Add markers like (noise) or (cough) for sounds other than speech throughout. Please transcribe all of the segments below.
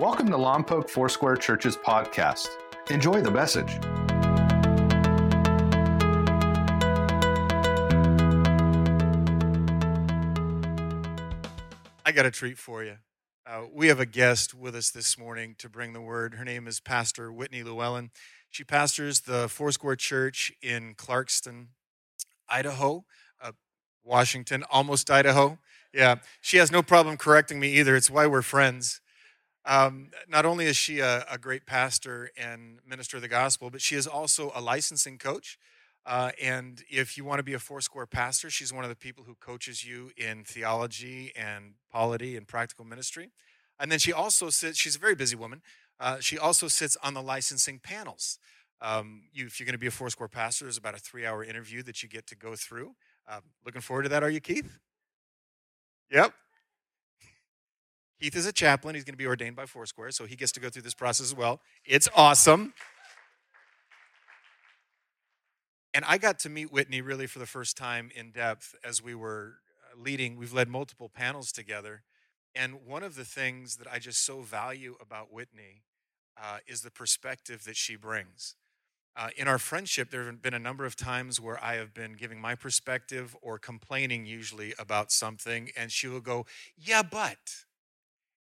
Welcome to Lompoc Foursquare Church's podcast. Enjoy the message. I got a treat for you. Uh, we have a guest with us this morning to bring the word. Her name is Pastor Whitney Llewellyn. She pastors the Foursquare Church in Clarkston, Idaho, uh, Washington, almost Idaho. Yeah, she has no problem correcting me either. It's why we're friends. Um, not only is she a, a, great pastor and minister of the gospel, but she is also a licensing coach. Uh, and if you want to be a Foursquare pastor, she's one of the people who coaches you in theology and polity and practical ministry. And then she also sits, she's a very busy woman. Uh, she also sits on the licensing panels. Um, you, if you're going to be a Foursquare pastor, there's about a three hour interview that you get to go through. Uh, looking forward to that, are you, Keith? Yep. Keith is a chaplain. He's going to be ordained by Foursquare, so he gets to go through this process as well. It's awesome. And I got to meet Whitney really for the first time in depth as we were uh, leading. We've led multiple panels together. And one of the things that I just so value about Whitney uh, is the perspective that she brings. Uh, in our friendship, there have been a number of times where I have been giving my perspective or complaining usually about something, and she will go, Yeah, but.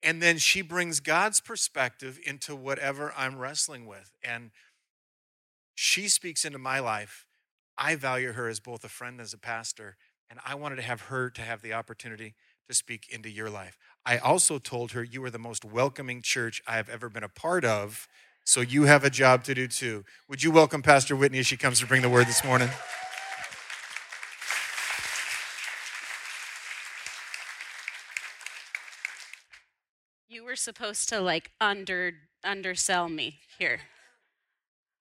And then she brings God's perspective into whatever I'm wrestling with. And she speaks into my life. I value her as both a friend and as a pastor, and I wanted to have her to have the opportunity to speak into your life. I also told her you are the most welcoming church I have ever been a part of so you have a job to do too. Would you welcome Pastor Whitney as she comes to bring the word this morning? Supposed to like under undersell me here.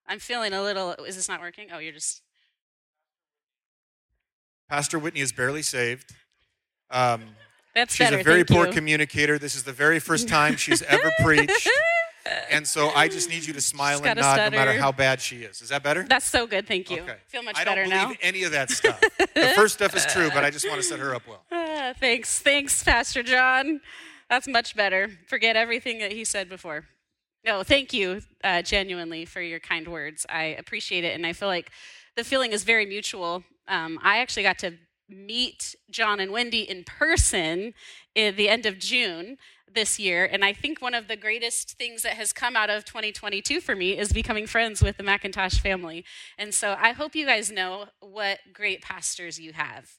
I'm feeling a little is this not working? Oh, you're just Pastor Whitney is barely saved. Um, That's she's better, a very poor you. communicator. This is the very first (laughs) time she's ever preached. (laughs) And so I just need you to smile and nod no matter how bad she is. Is that better? That's so good. Thank you. Okay. Feel much I better don't now. believe any of that (laughs) stuff. the first stuff is true, but I just want to set her up well. Uh, thanks. Thanks, Pastor John. That's much better. Forget everything that he said before. No, thank you uh, genuinely for your kind words. I appreciate it. And I feel like the feeling is very mutual. Um, I actually got to meet John and Wendy in person at the end of June this year. And I think one of the greatest things that has come out of 2022 for me is becoming friends with the McIntosh family. And so I hope you guys know what great pastors you have.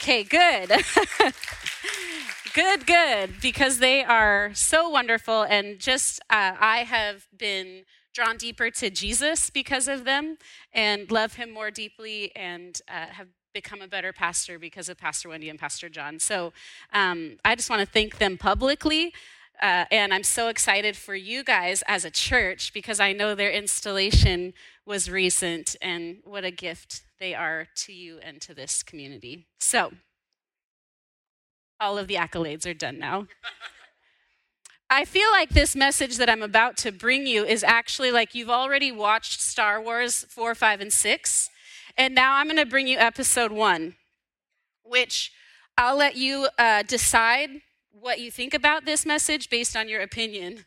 Okay, good. (laughs) good, good, because they are so wonderful. And just, uh, I have been drawn deeper to Jesus because of them and love him more deeply and uh, have become a better pastor because of Pastor Wendy and Pastor John. So um, I just want to thank them publicly. Uh, and I'm so excited for you guys as a church because I know their installation was recent and what a gift they are to you and to this community. So, all of the accolades are done now. (laughs) I feel like this message that I'm about to bring you is actually like you've already watched Star Wars 4, 5, and 6 and now I'm going to bring you episode one, which I'll let you uh, decide what you think about this message based on your opinion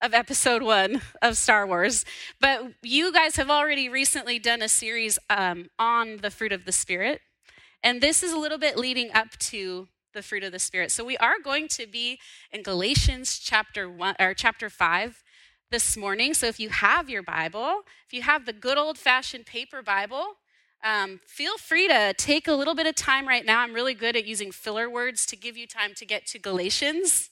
of episode one of Star Wars. But you guys have already recently done a series um, on the fruit of the Spirit. And this is a little bit leading up to the fruit of the Spirit. So we are going to be in Galatians chapter one or chapter five this morning. So if you have your Bible, if you have the good old fashioned paper Bible, um, feel free to take a little bit of time right now. I'm really good at using filler words to give you time to get to Galatians.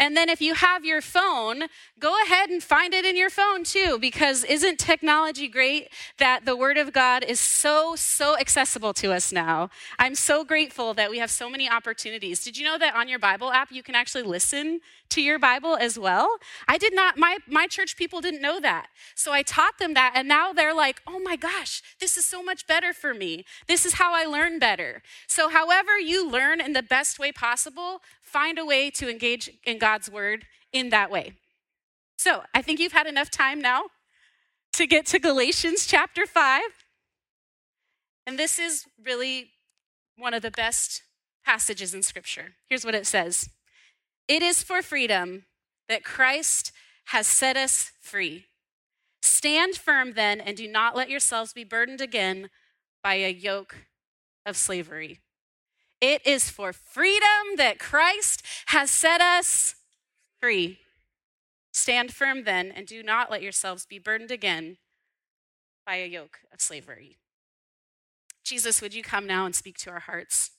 And then if you have your phone, go ahead and find it in your phone too, because isn't technology great that the Word of God is so, so accessible to us now? I'm so grateful that we have so many opportunities. Did you know that on your Bible app, you can actually listen to your Bible as well? I did not, my, my church people didn't know that. So I taught them that, and now they're like, oh my gosh, this is so much better for me. This is how I learn better. So, however, you learn in the best way possible, find a way to engage in God's word in that way. So I think you've had enough time now to get to Galatians chapter 5. And this is really one of the best passages in Scripture. Here's what it says It is for freedom that Christ has set us free. Stand firm then, and do not let yourselves be burdened again by a yoke of slavery. It is for freedom that Christ has set us free. Stand firm then, and do not let yourselves be burdened again by a yoke of slavery. Jesus, would you come now and speak to our hearts?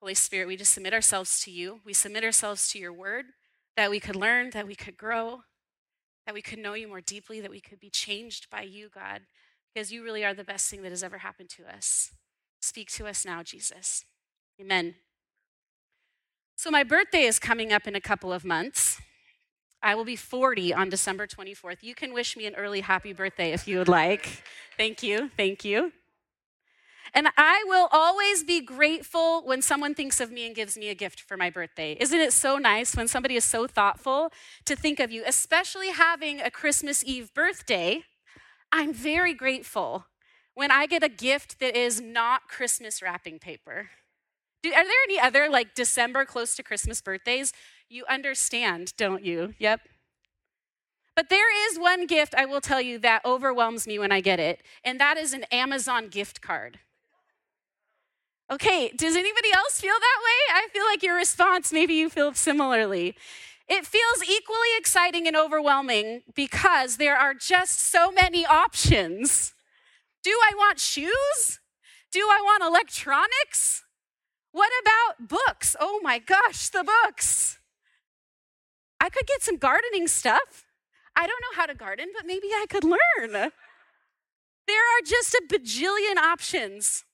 Holy Spirit, we just submit ourselves to you. We submit ourselves to your word that we could learn, that we could grow, that we could know you more deeply, that we could be changed by you, God, because you really are the best thing that has ever happened to us. Speak to us now, Jesus. Amen. So, my birthday is coming up in a couple of months. I will be 40 on December 24th. You can wish me an early happy birthday if you would like. Thank you. Thank you. And I will always be grateful when someone thinks of me and gives me a gift for my birthday. Isn't it so nice when somebody is so thoughtful to think of you, especially having a Christmas Eve birthday? I'm very grateful when I get a gift that is not Christmas wrapping paper. Do, are there any other like December close to Christmas birthdays? You understand, don't you? Yep. But there is one gift I will tell you that overwhelms me when I get it, and that is an Amazon gift card. Okay, does anybody else feel that way? I feel like your response, maybe you feel similarly. It feels equally exciting and overwhelming because there are just so many options. Do I want shoes? Do I want electronics? What about books? Oh my gosh, the books. I could get some gardening stuff. I don't know how to garden, but maybe I could learn. There are just a bajillion options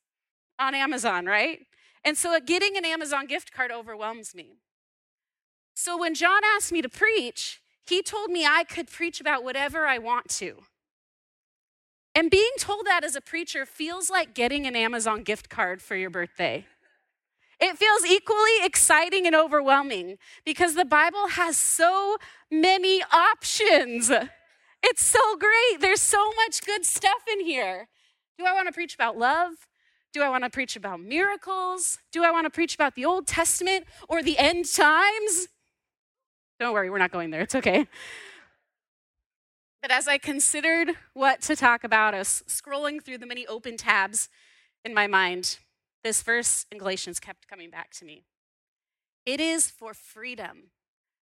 on Amazon, right? And so getting an Amazon gift card overwhelms me. So when John asked me to preach, he told me I could preach about whatever I want to. And being told that as a preacher feels like getting an Amazon gift card for your birthday. It feels equally exciting and overwhelming because the Bible has so many options. It's so great. There's so much good stuff in here. Do I want to preach about love? Do I want to preach about miracles? Do I want to preach about the Old Testament or the end times? Don't worry, we're not going there. It's okay. But as I considered what to talk about, I was scrolling through the many open tabs in my mind. This verse in Galatians kept coming back to me. It is for freedom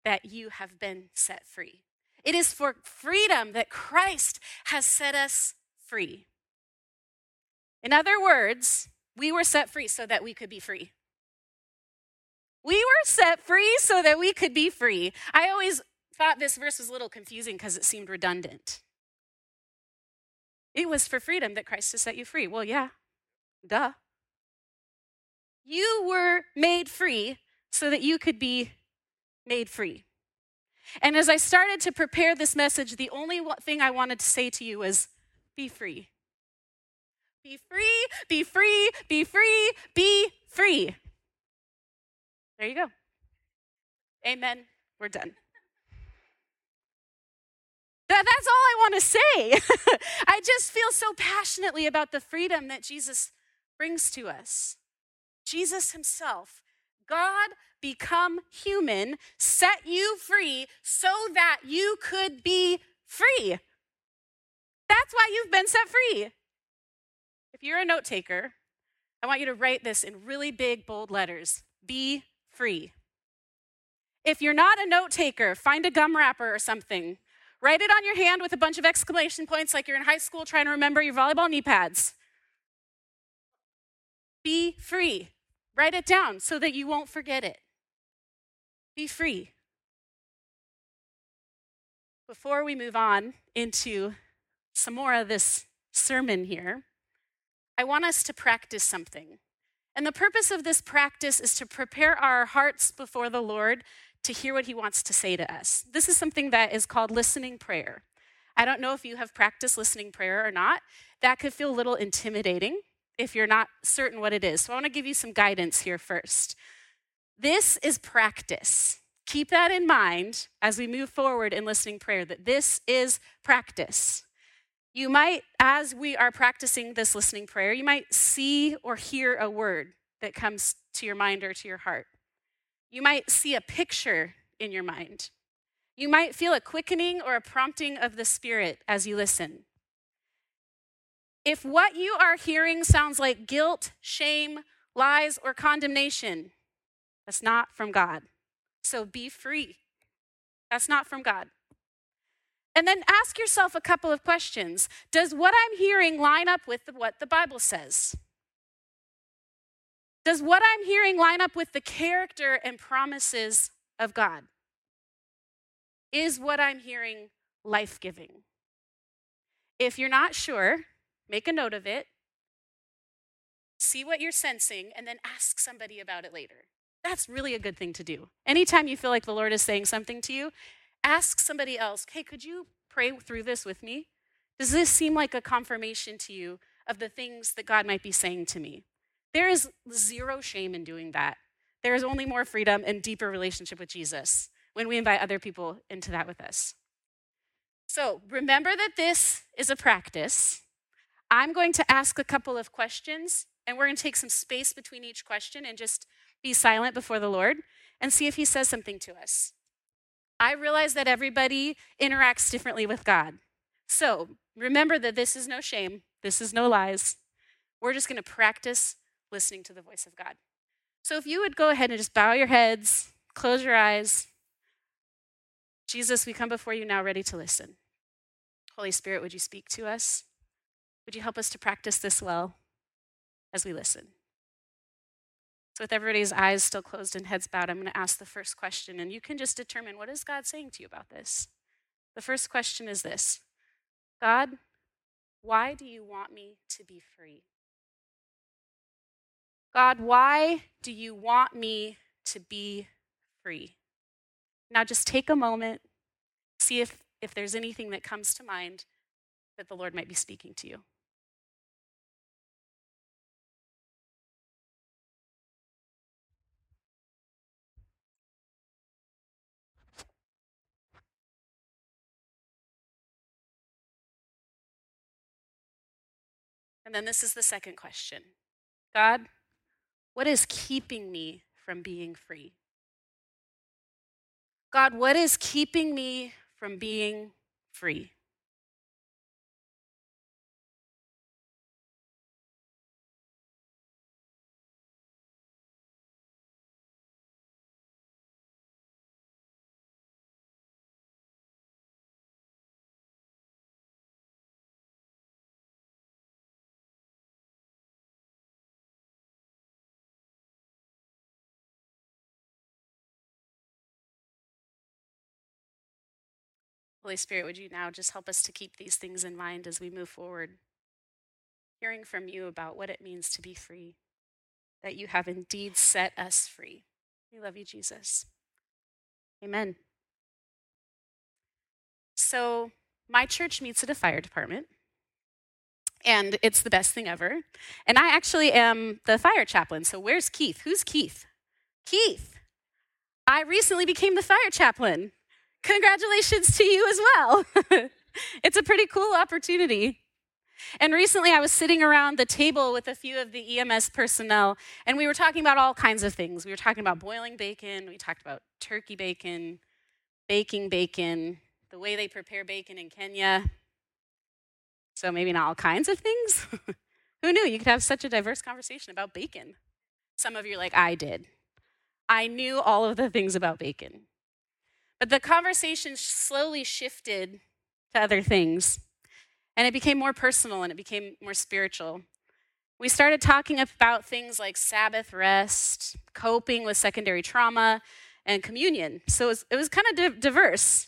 that you have been set free. It is for freedom that Christ has set us free. In other words, we were set free so that we could be free. We were set free so that we could be free. I always thought this verse was a little confusing because it seemed redundant. It was for freedom that Christ has set you free. Well, yeah, duh. You were made free so that you could be made free. And as I started to prepare this message, the only thing I wanted to say to you was be free. Be free, be free, be free, be free. There you go. Amen. We're done. That, that's all I want to say. (laughs) I just feel so passionately about the freedom that Jesus brings to us. Jesus Himself, God become human, set you free so that you could be free. That's why you've been set free. If you're a note taker, I want you to write this in really big, bold letters be free. If you're not a note taker, find a gum wrapper or something. Write it on your hand with a bunch of exclamation points like you're in high school trying to remember your volleyball knee pads. Be free. Write it down so that you won't forget it. Be free. Before we move on into some more of this sermon here, I want us to practice something. And the purpose of this practice is to prepare our hearts before the Lord to hear what He wants to say to us. This is something that is called listening prayer. I don't know if you have practiced listening prayer or not. That could feel a little intimidating if you're not certain what it is. So I want to give you some guidance here first. This is practice. Keep that in mind as we move forward in listening prayer, that this is practice. You might, as we are practicing this listening prayer, you might see or hear a word that comes to your mind or to your heart. You might see a picture in your mind. You might feel a quickening or a prompting of the Spirit as you listen. If what you are hearing sounds like guilt, shame, lies, or condemnation, that's not from God. So be free. That's not from God. And then ask yourself a couple of questions. Does what I'm hearing line up with what the Bible says? Does what I'm hearing line up with the character and promises of God? Is what I'm hearing life giving? If you're not sure, make a note of it, see what you're sensing, and then ask somebody about it later. That's really a good thing to do. Anytime you feel like the Lord is saying something to you, ask somebody else, hey, could you pray through this with me? Does this seem like a confirmation to you of the things that God might be saying to me? There is zero shame in doing that. There is only more freedom and deeper relationship with Jesus when we invite other people into that with us. So remember that this is a practice. I'm going to ask a couple of questions, and we're going to take some space between each question and just be silent before the Lord and see if He says something to us. I realize that everybody interacts differently with God. So remember that this is no shame, this is no lies. We're just going to practice listening to the voice of God. So if you would go ahead and just bow your heads, close your eyes. Jesus, we come before you now ready to listen. Holy Spirit, would you speak to us? Would you help us to practice this well as we listen? So, with everybody's eyes still closed and heads bowed, I'm going to ask the first question, and you can just determine what is God saying to you about this. The first question is this God, why do you want me to be free? God, why do you want me to be free? Now, just take a moment, see if, if there's anything that comes to mind that the Lord might be speaking to you. And then this is the second question God, what is keeping me from being free? God, what is keeping me from being free? Holy Spirit, would you now just help us to keep these things in mind as we move forward? Hearing from you about what it means to be free, that you have indeed set us free. We love you, Jesus. Amen. So, my church meets at a fire department, and it's the best thing ever. And I actually am the fire chaplain. So, where's Keith? Who's Keith? Keith. I recently became the fire chaplain. Congratulations to you as well. (laughs) it's a pretty cool opportunity. And recently, I was sitting around the table with a few of the EMS personnel, and we were talking about all kinds of things. We were talking about boiling bacon, we talked about turkey bacon, baking bacon, the way they prepare bacon in Kenya. So, maybe not all kinds of things. (laughs) Who knew you could have such a diverse conversation about bacon? Some of you are like, I did. I knew all of the things about bacon. But the conversation slowly shifted to other things, and it became more personal and it became more spiritual. We started talking about things like Sabbath rest, coping with secondary trauma, and communion. So it was, it was kind of di- diverse.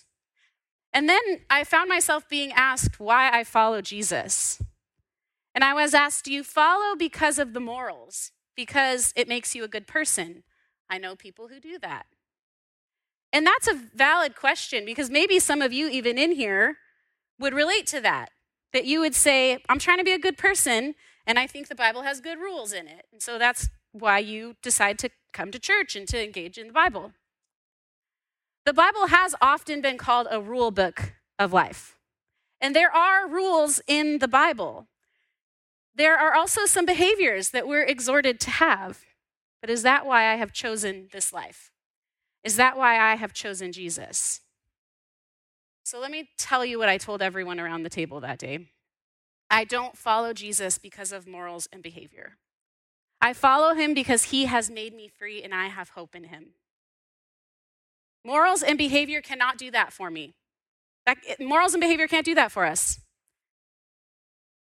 And then I found myself being asked why I follow Jesus. And I was asked, Do you follow because of the morals? Because it makes you a good person? I know people who do that. And that's a valid question because maybe some of you, even in here, would relate to that. That you would say, I'm trying to be a good person, and I think the Bible has good rules in it. And so that's why you decide to come to church and to engage in the Bible. The Bible has often been called a rule book of life. And there are rules in the Bible. There are also some behaviors that we're exhorted to have. But is that why I have chosen this life? Is that why I have chosen Jesus? So let me tell you what I told everyone around the table that day. I don't follow Jesus because of morals and behavior. I follow him because he has made me free and I have hope in him. Morals and behavior cannot do that for me. That, morals and behavior can't do that for us.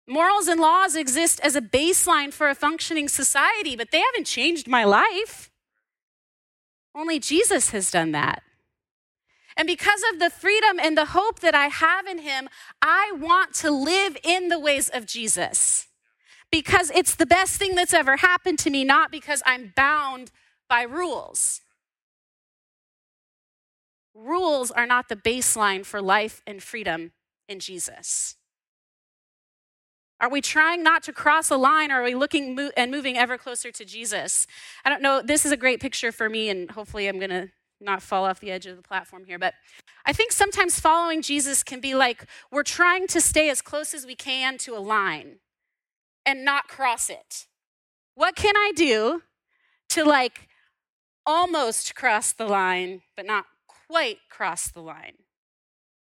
Morals and laws exist as a baseline for a functioning society, but they haven't changed my life. Only Jesus has done that. And because of the freedom and the hope that I have in Him, I want to live in the ways of Jesus because it's the best thing that's ever happened to me, not because I'm bound by rules. Rules are not the baseline for life and freedom in Jesus. Are we trying not to cross a line or are we looking mo- and moving ever closer to Jesus? I don't know. This is a great picture for me, and hopefully, I'm going to not fall off the edge of the platform here. But I think sometimes following Jesus can be like we're trying to stay as close as we can to a line and not cross it. What can I do to like almost cross the line, but not quite cross the line?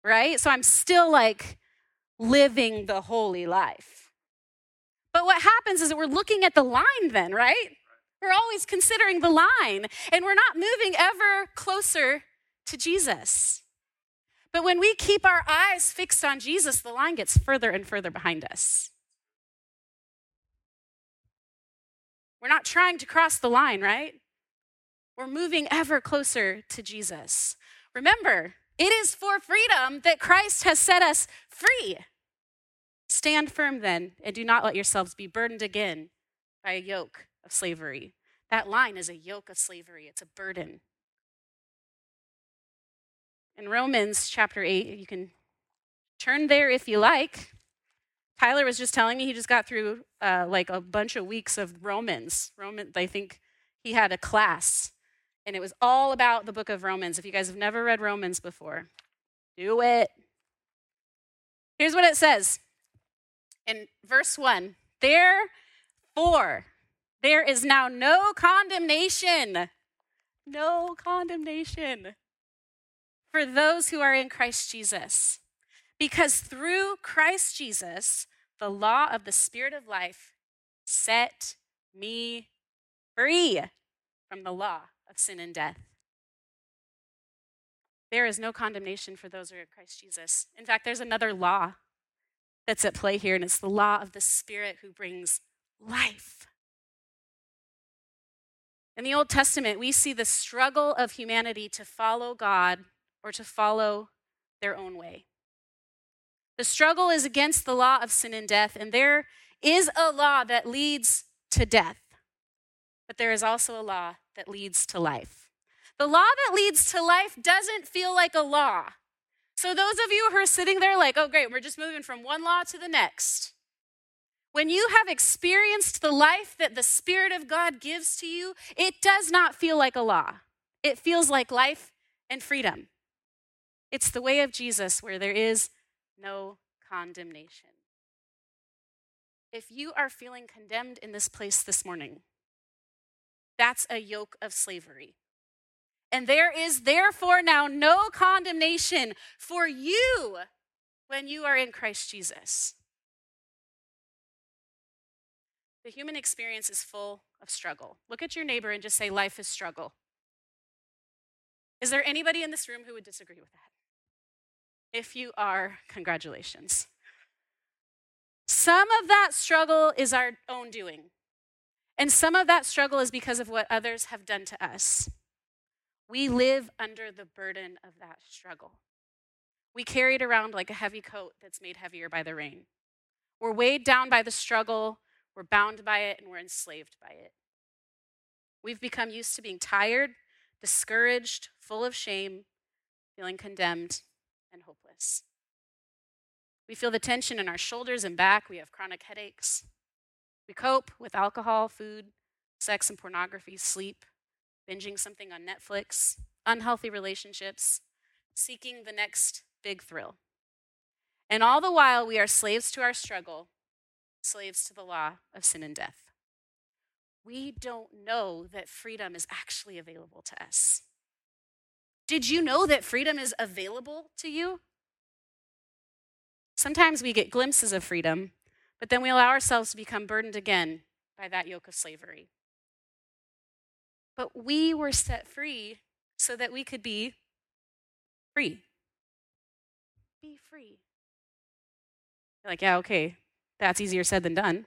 Right? So I'm still like living the holy life. But what happens is that we're looking at the line then, right? We're always considering the line, and we're not moving ever closer to Jesus. But when we keep our eyes fixed on Jesus, the line gets further and further behind us. We're not trying to cross the line, right? We're moving ever closer to Jesus. Remember, it is for freedom that Christ has set us free. Stand firm then, and do not let yourselves be burdened again by a yoke of slavery. That line is a yoke of slavery, it's a burden. In Romans chapter 8, you can turn there if you like. Tyler was just telling me he just got through uh, like a bunch of weeks of Romans. Roman, I think he had a class, and it was all about the book of Romans. If you guys have never read Romans before, do it. Here's what it says in verse 1 Therefore, there is now no condemnation, no condemnation for those who are in Christ Jesus. Because through Christ Jesus, the law of the Spirit of life set me free from the law of sin and death. There is no condemnation for those who are in Christ Jesus. In fact, there's another law that's at play here, and it's the law of the Spirit who brings life. In the Old Testament, we see the struggle of humanity to follow God or to follow their own way. The struggle is against the law of sin and death, and there is a law that leads to death, but there is also a law that leads to life. The law that leads to life doesn't feel like a law. So, those of you who are sitting there, like, oh, great, we're just moving from one law to the next. When you have experienced the life that the Spirit of God gives to you, it does not feel like a law. It feels like life and freedom. It's the way of Jesus where there is no condemnation. If you are feeling condemned in this place this morning, that's a yoke of slavery. And there is therefore now no condemnation for you when you are in Christ Jesus. The human experience is full of struggle. Look at your neighbor and just say, Life is struggle. Is there anybody in this room who would disagree with that? If you are, congratulations. Some of that struggle is our own doing. And some of that struggle is because of what others have done to us. We live under the burden of that struggle. We carry it around like a heavy coat that's made heavier by the rain. We're weighed down by the struggle, we're bound by it, and we're enslaved by it. We've become used to being tired, discouraged, full of shame, feeling condemned, and hopeless. We feel the tension in our shoulders and back. We have chronic headaches. We cope with alcohol, food, sex and pornography, sleep, binging something on Netflix, unhealthy relationships, seeking the next big thrill. And all the while, we are slaves to our struggle, slaves to the law of sin and death. We don't know that freedom is actually available to us. Did you know that freedom is available to you? Sometimes we get glimpses of freedom, but then we allow ourselves to become burdened again by that yoke of slavery. But we were set free so that we could be free. Be free. You're like, yeah, okay, that's easier said than done.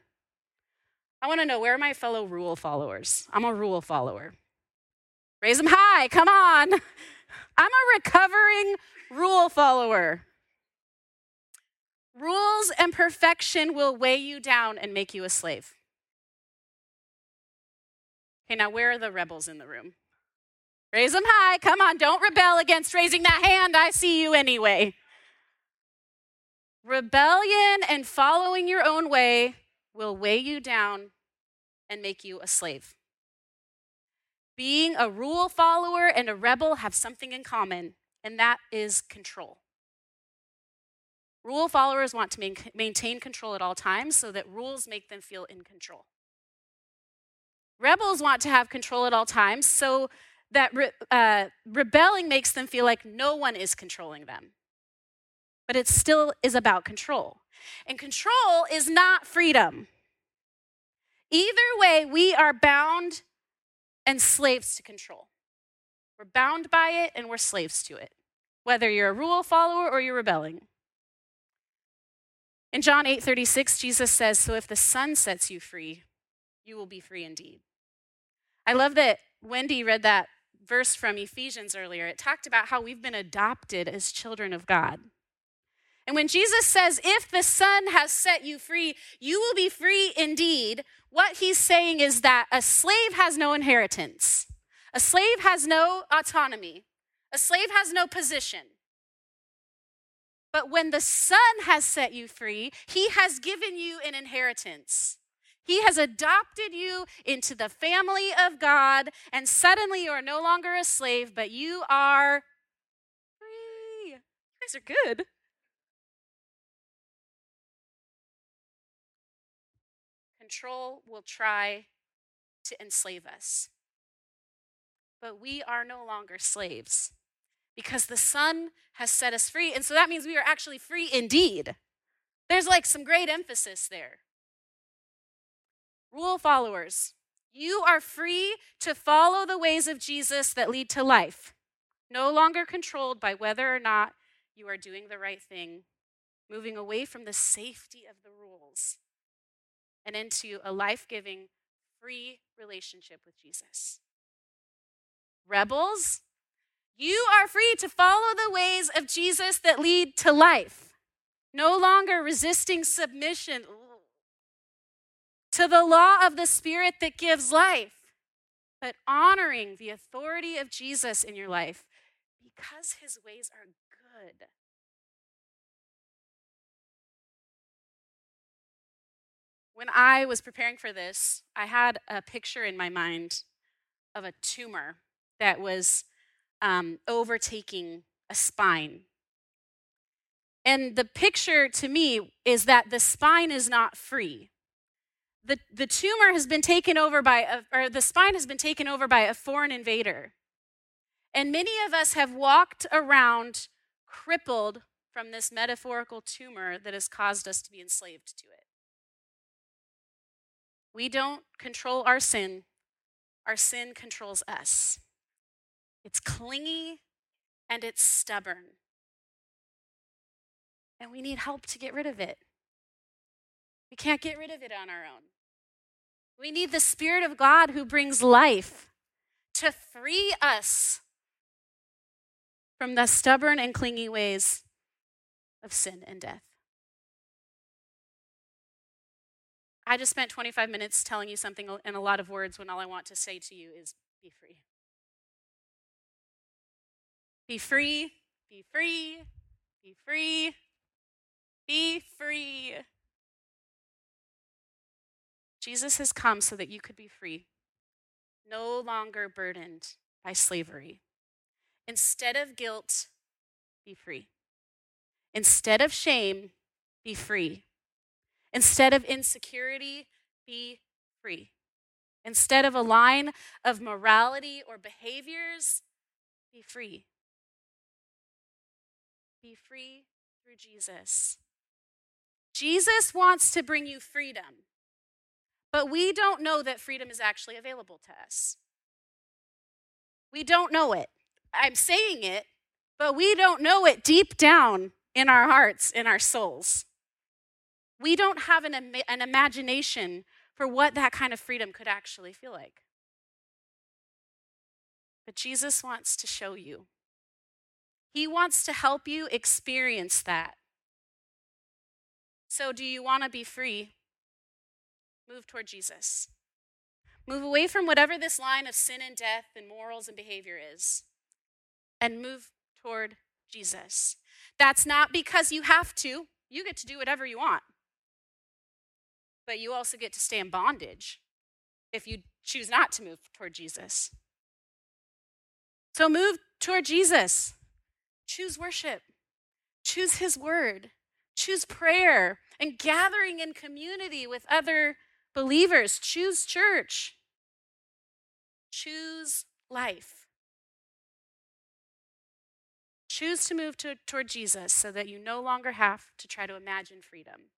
I want to know where are my fellow rule followers? I'm a rule follower. Raise them high, come on. (laughs) I'm a recovering rule follower. Rules and perfection will weigh you down and make you a slave. Okay, now where are the rebels in the room? Raise them high. Come on, don't rebel against raising that hand. I see you anyway. Rebellion and following your own way will weigh you down and make you a slave. Being a rule follower and a rebel have something in common, and that is control. Rule followers want to maintain control at all times so that rules make them feel in control. Rebels want to have control at all times so that re- uh, rebelling makes them feel like no one is controlling them. But it still is about control. And control is not freedom. Either way, we are bound and slaves to control. We're bound by it and we're slaves to it, whether you're a rule follower or you're rebelling. In John 8:36, Jesus says, "So if the Son sets you free, you will be free indeed." I love that Wendy read that verse from Ephesians earlier. It talked about how we've been adopted as children of God. And when Jesus says, If the Son has set you free, you will be free indeed, what he's saying is that a slave has no inheritance, a slave has no autonomy, a slave has no position. But when the Son has set you free, he has given you an inheritance. He has adopted you into the family of God, and suddenly you are no longer a slave, but you are free. You guys are good. Control will try to enslave us. But we are no longer slaves because the Son has set us free. And so that means we are actually free indeed. There's like some great emphasis there. Rule followers, you are free to follow the ways of Jesus that lead to life, no longer controlled by whether or not you are doing the right thing, moving away from the safety of the rules and into a life giving, free relationship with Jesus. Rebels, you are free to follow the ways of Jesus that lead to life, no longer resisting submission to the law of the Spirit that gives life, but honoring the authority of Jesus in your life because his ways are good. When I was preparing for this, I had a picture in my mind of a tumor that was um, overtaking a spine. And the picture to me is that the spine is not free the, the tumor has been taken over by, a, or the spine has been taken over by a foreign invader. And many of us have walked around crippled from this metaphorical tumor that has caused us to be enslaved to it. We don't control our sin, our sin controls us. It's clingy and it's stubborn. And we need help to get rid of it. We can't get rid of it on our own. We need the Spirit of God who brings life to free us from the stubborn and clingy ways of sin and death. I just spent 25 minutes telling you something in a lot of words when all I want to say to you is be free. Be free, be free, be free, be free. Jesus has come so that you could be free, no longer burdened by slavery. Instead of guilt, be free. Instead of shame, be free. Instead of insecurity, be free. Instead of a line of morality or behaviors, be free. Be free through Jesus. Jesus wants to bring you freedom, but we don't know that freedom is actually available to us. We don't know it. I'm saying it, but we don't know it deep down in our hearts, in our souls. We don't have an, an imagination for what that kind of freedom could actually feel like. But Jesus wants to show you. He wants to help you experience that. So, do you want to be free? Move toward Jesus. Move away from whatever this line of sin and death and morals and behavior is, and move toward Jesus. That's not because you have to, you get to do whatever you want. But you also get to stay in bondage if you choose not to move toward Jesus. So move toward Jesus. Choose worship. Choose His Word. Choose prayer and gathering in community with other believers. Choose church. Choose life. Choose to move to, toward Jesus so that you no longer have to try to imagine freedom,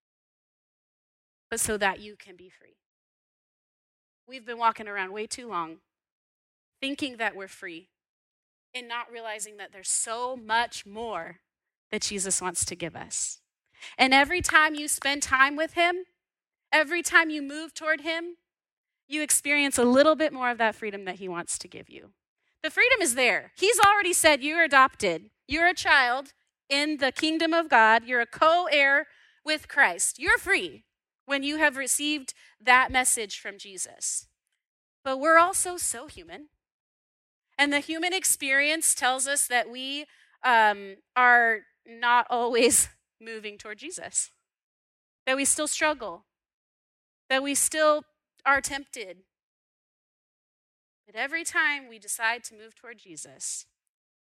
but so that you can be free. We've been walking around way too long thinking that we're free and not realizing that there's so much more that Jesus wants to give us. And every time you spend time with Him, every time you move toward Him, you experience a little bit more of that freedom that He wants to give you. The freedom is there. He's already said you're adopted, you're a child in the kingdom of God, you're a co heir with Christ. You're free when you have received that message from Jesus. But we're also so human. And the human experience tells us that we um, are not always (laughs) moving toward Jesus, that we still struggle, that we still are tempted. But every time we decide to move toward Jesus,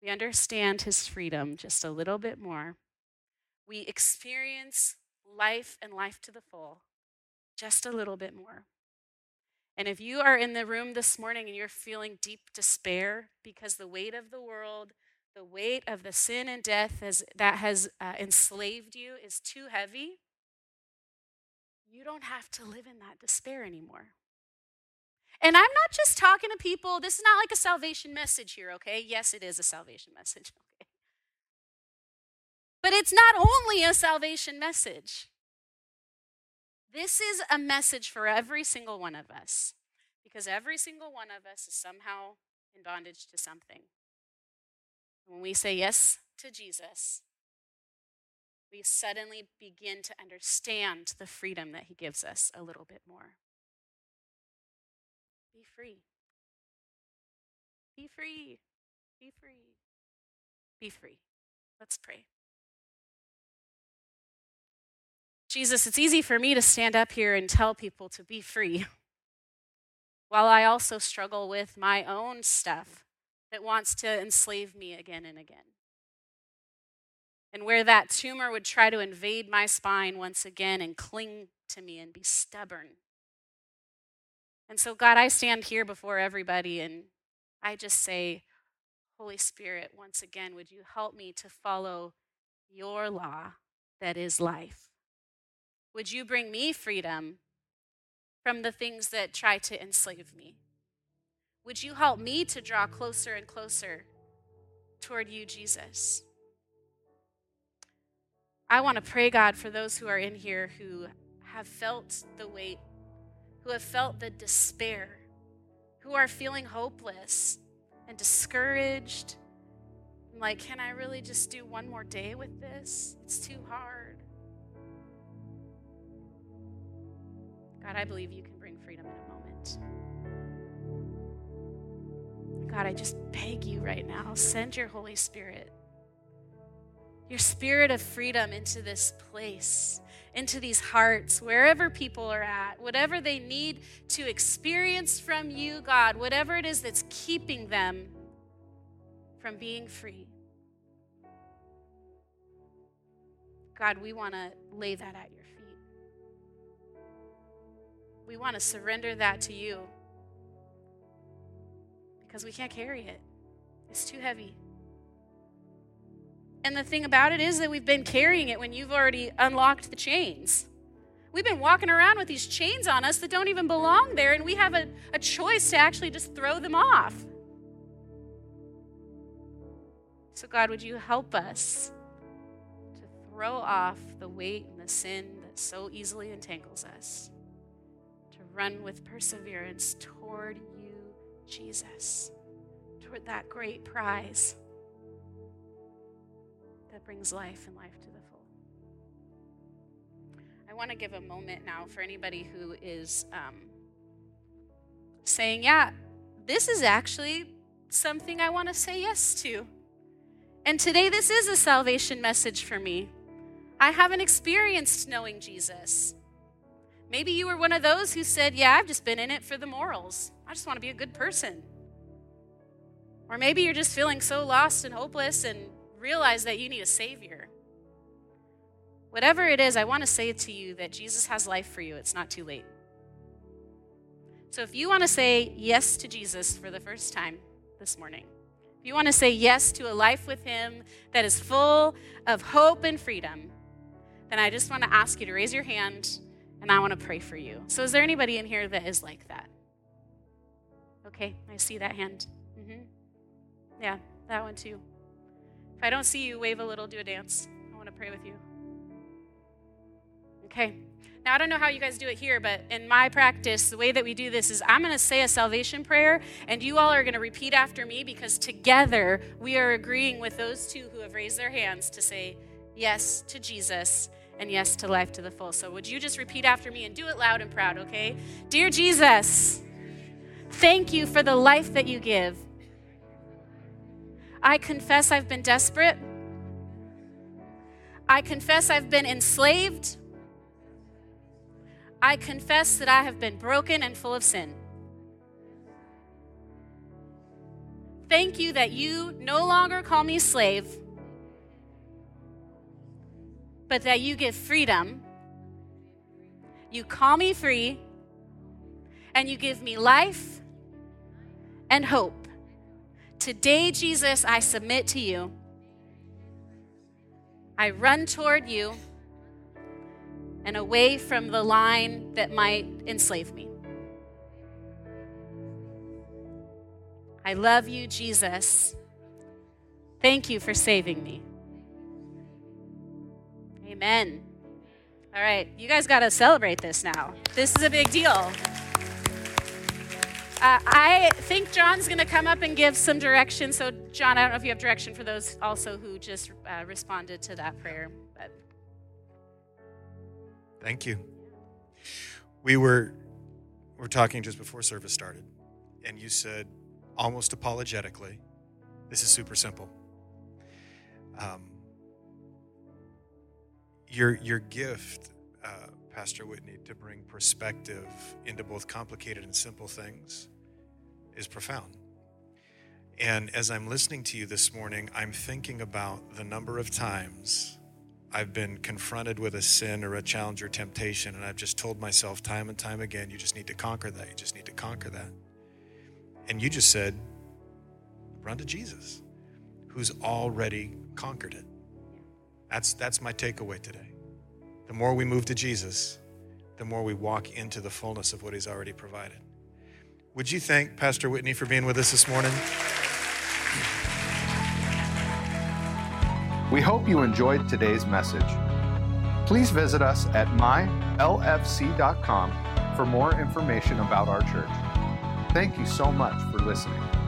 we understand his freedom just a little bit more. We experience life and life to the full just a little bit more. And if you are in the room this morning and you're feeling deep despair because the weight of the world, the weight of the sin and death that has uh, enslaved you is too heavy, you don't have to live in that despair anymore. And I'm not just talking to people, this is not like a salvation message here, okay? Yes, it is a salvation (laughs) message, okay? But it's not only a salvation message. This is a message for every single one of us because every single one of us is somehow in bondage to something. When we say yes to Jesus, we suddenly begin to understand the freedom that he gives us a little bit more. Be free. Be free. Be free. Be free. Let's pray. Jesus, it's easy for me to stand up here and tell people to be free, (laughs) while I also struggle with my own stuff that wants to enslave me again and again. And where that tumor would try to invade my spine once again and cling to me and be stubborn. And so, God, I stand here before everybody and I just say, Holy Spirit, once again, would you help me to follow your law that is life? Would you bring me freedom from the things that try to enslave me? Would you help me to draw closer and closer toward you, Jesus? I want to pray, God, for those who are in here who have felt the weight, who have felt the despair, who are feeling hopeless and discouraged. like, can I really just do one more day with this? It's too hard. God, I believe you can bring freedom in a moment. God, I just beg you right now, send your Holy Spirit, your spirit of freedom into this place, into these hearts, wherever people are at, whatever they need to experience from you, God, whatever it is that's keeping them from being free. God, we want to lay that at your we want to surrender that to you because we can't carry it, it's too heavy. And the thing about it is that we've been carrying it when you've already unlocked the chains. We've been walking around with these chains on us that don't even belong there, and we have a, a choice to actually just throw them off. So, God, would you help us to throw off the weight and the sin that so easily entangles us, run with perseverance toward you, Jesus, toward that great prize that brings life and life to the full. I want to give a moment now for anybody who is um, saying, Yeah, this is actually something I want to say yes to. And today, this is a salvation message for me. I haven't experienced knowing Jesus. Maybe you were one of those who said, Yeah, I've just been in it for the morals. I just want to be a good person. Or maybe you're just feeling so lost and hopeless and realize that you need a Savior. Whatever it is, I want to say to you that Jesus has life for you. It's not too late. So if you want to say yes to Jesus for the first time this morning, if you want to say yes to a life with Him that is full of hope and freedom, then I just want to ask you to raise your hand and I want to pray for you. So, is there anybody in here that is like that? Okay, I see that hand. Mm-hmm. Yeah, that one too. If I don't see you, wave a little, do a dance. I want to pray with you. Okay. Now, I don't know how you guys do it here, but in my practice, the way that we do this is I'm going to say a salvation prayer, and you all are going to repeat after me because together we are agreeing with those two who have raised their hands to say yes to Jesus and yes to life to the full. So, would you just repeat after me and do it loud and proud, okay? Dear Jesus, thank you for the life that you give. I confess I've been desperate. I confess I've been enslaved. I confess that I have been broken and full of sin. Thank you that you no longer call me slave, but that you give freedom. You call me free, and you give me life and hope. Today, Jesus, I submit to you. I run toward you and away from the line that might enslave me. I love you, Jesus. Thank you for saving me. Amen. All right, you guys got to celebrate this now. This is a big deal. Uh, I think John's going to come up and give some direction. So, John, I don't know if you have direction for those also who just uh, responded to that prayer. But Thank you. We were we were talking just before service started, and you said almost apologetically, "This is super simple." Um, your your gift, uh, Pastor Whitney, to bring perspective into both complicated and simple things is profound. And as I'm listening to you this morning, I'm thinking about the number of times I've been confronted with a sin or a challenge or temptation, and I've just told myself time and time again, you just need to conquer that. You just need to conquer that. And you just said, run to Jesus, who's already conquered it. That's, that's my takeaway today. The more we move to Jesus, the more we walk into the fullness of what he's already provided. Would you thank Pastor Whitney for being with us this morning? We hope you enjoyed today's message. Please visit us at mylfc.com for more information about our church. Thank you so much for listening.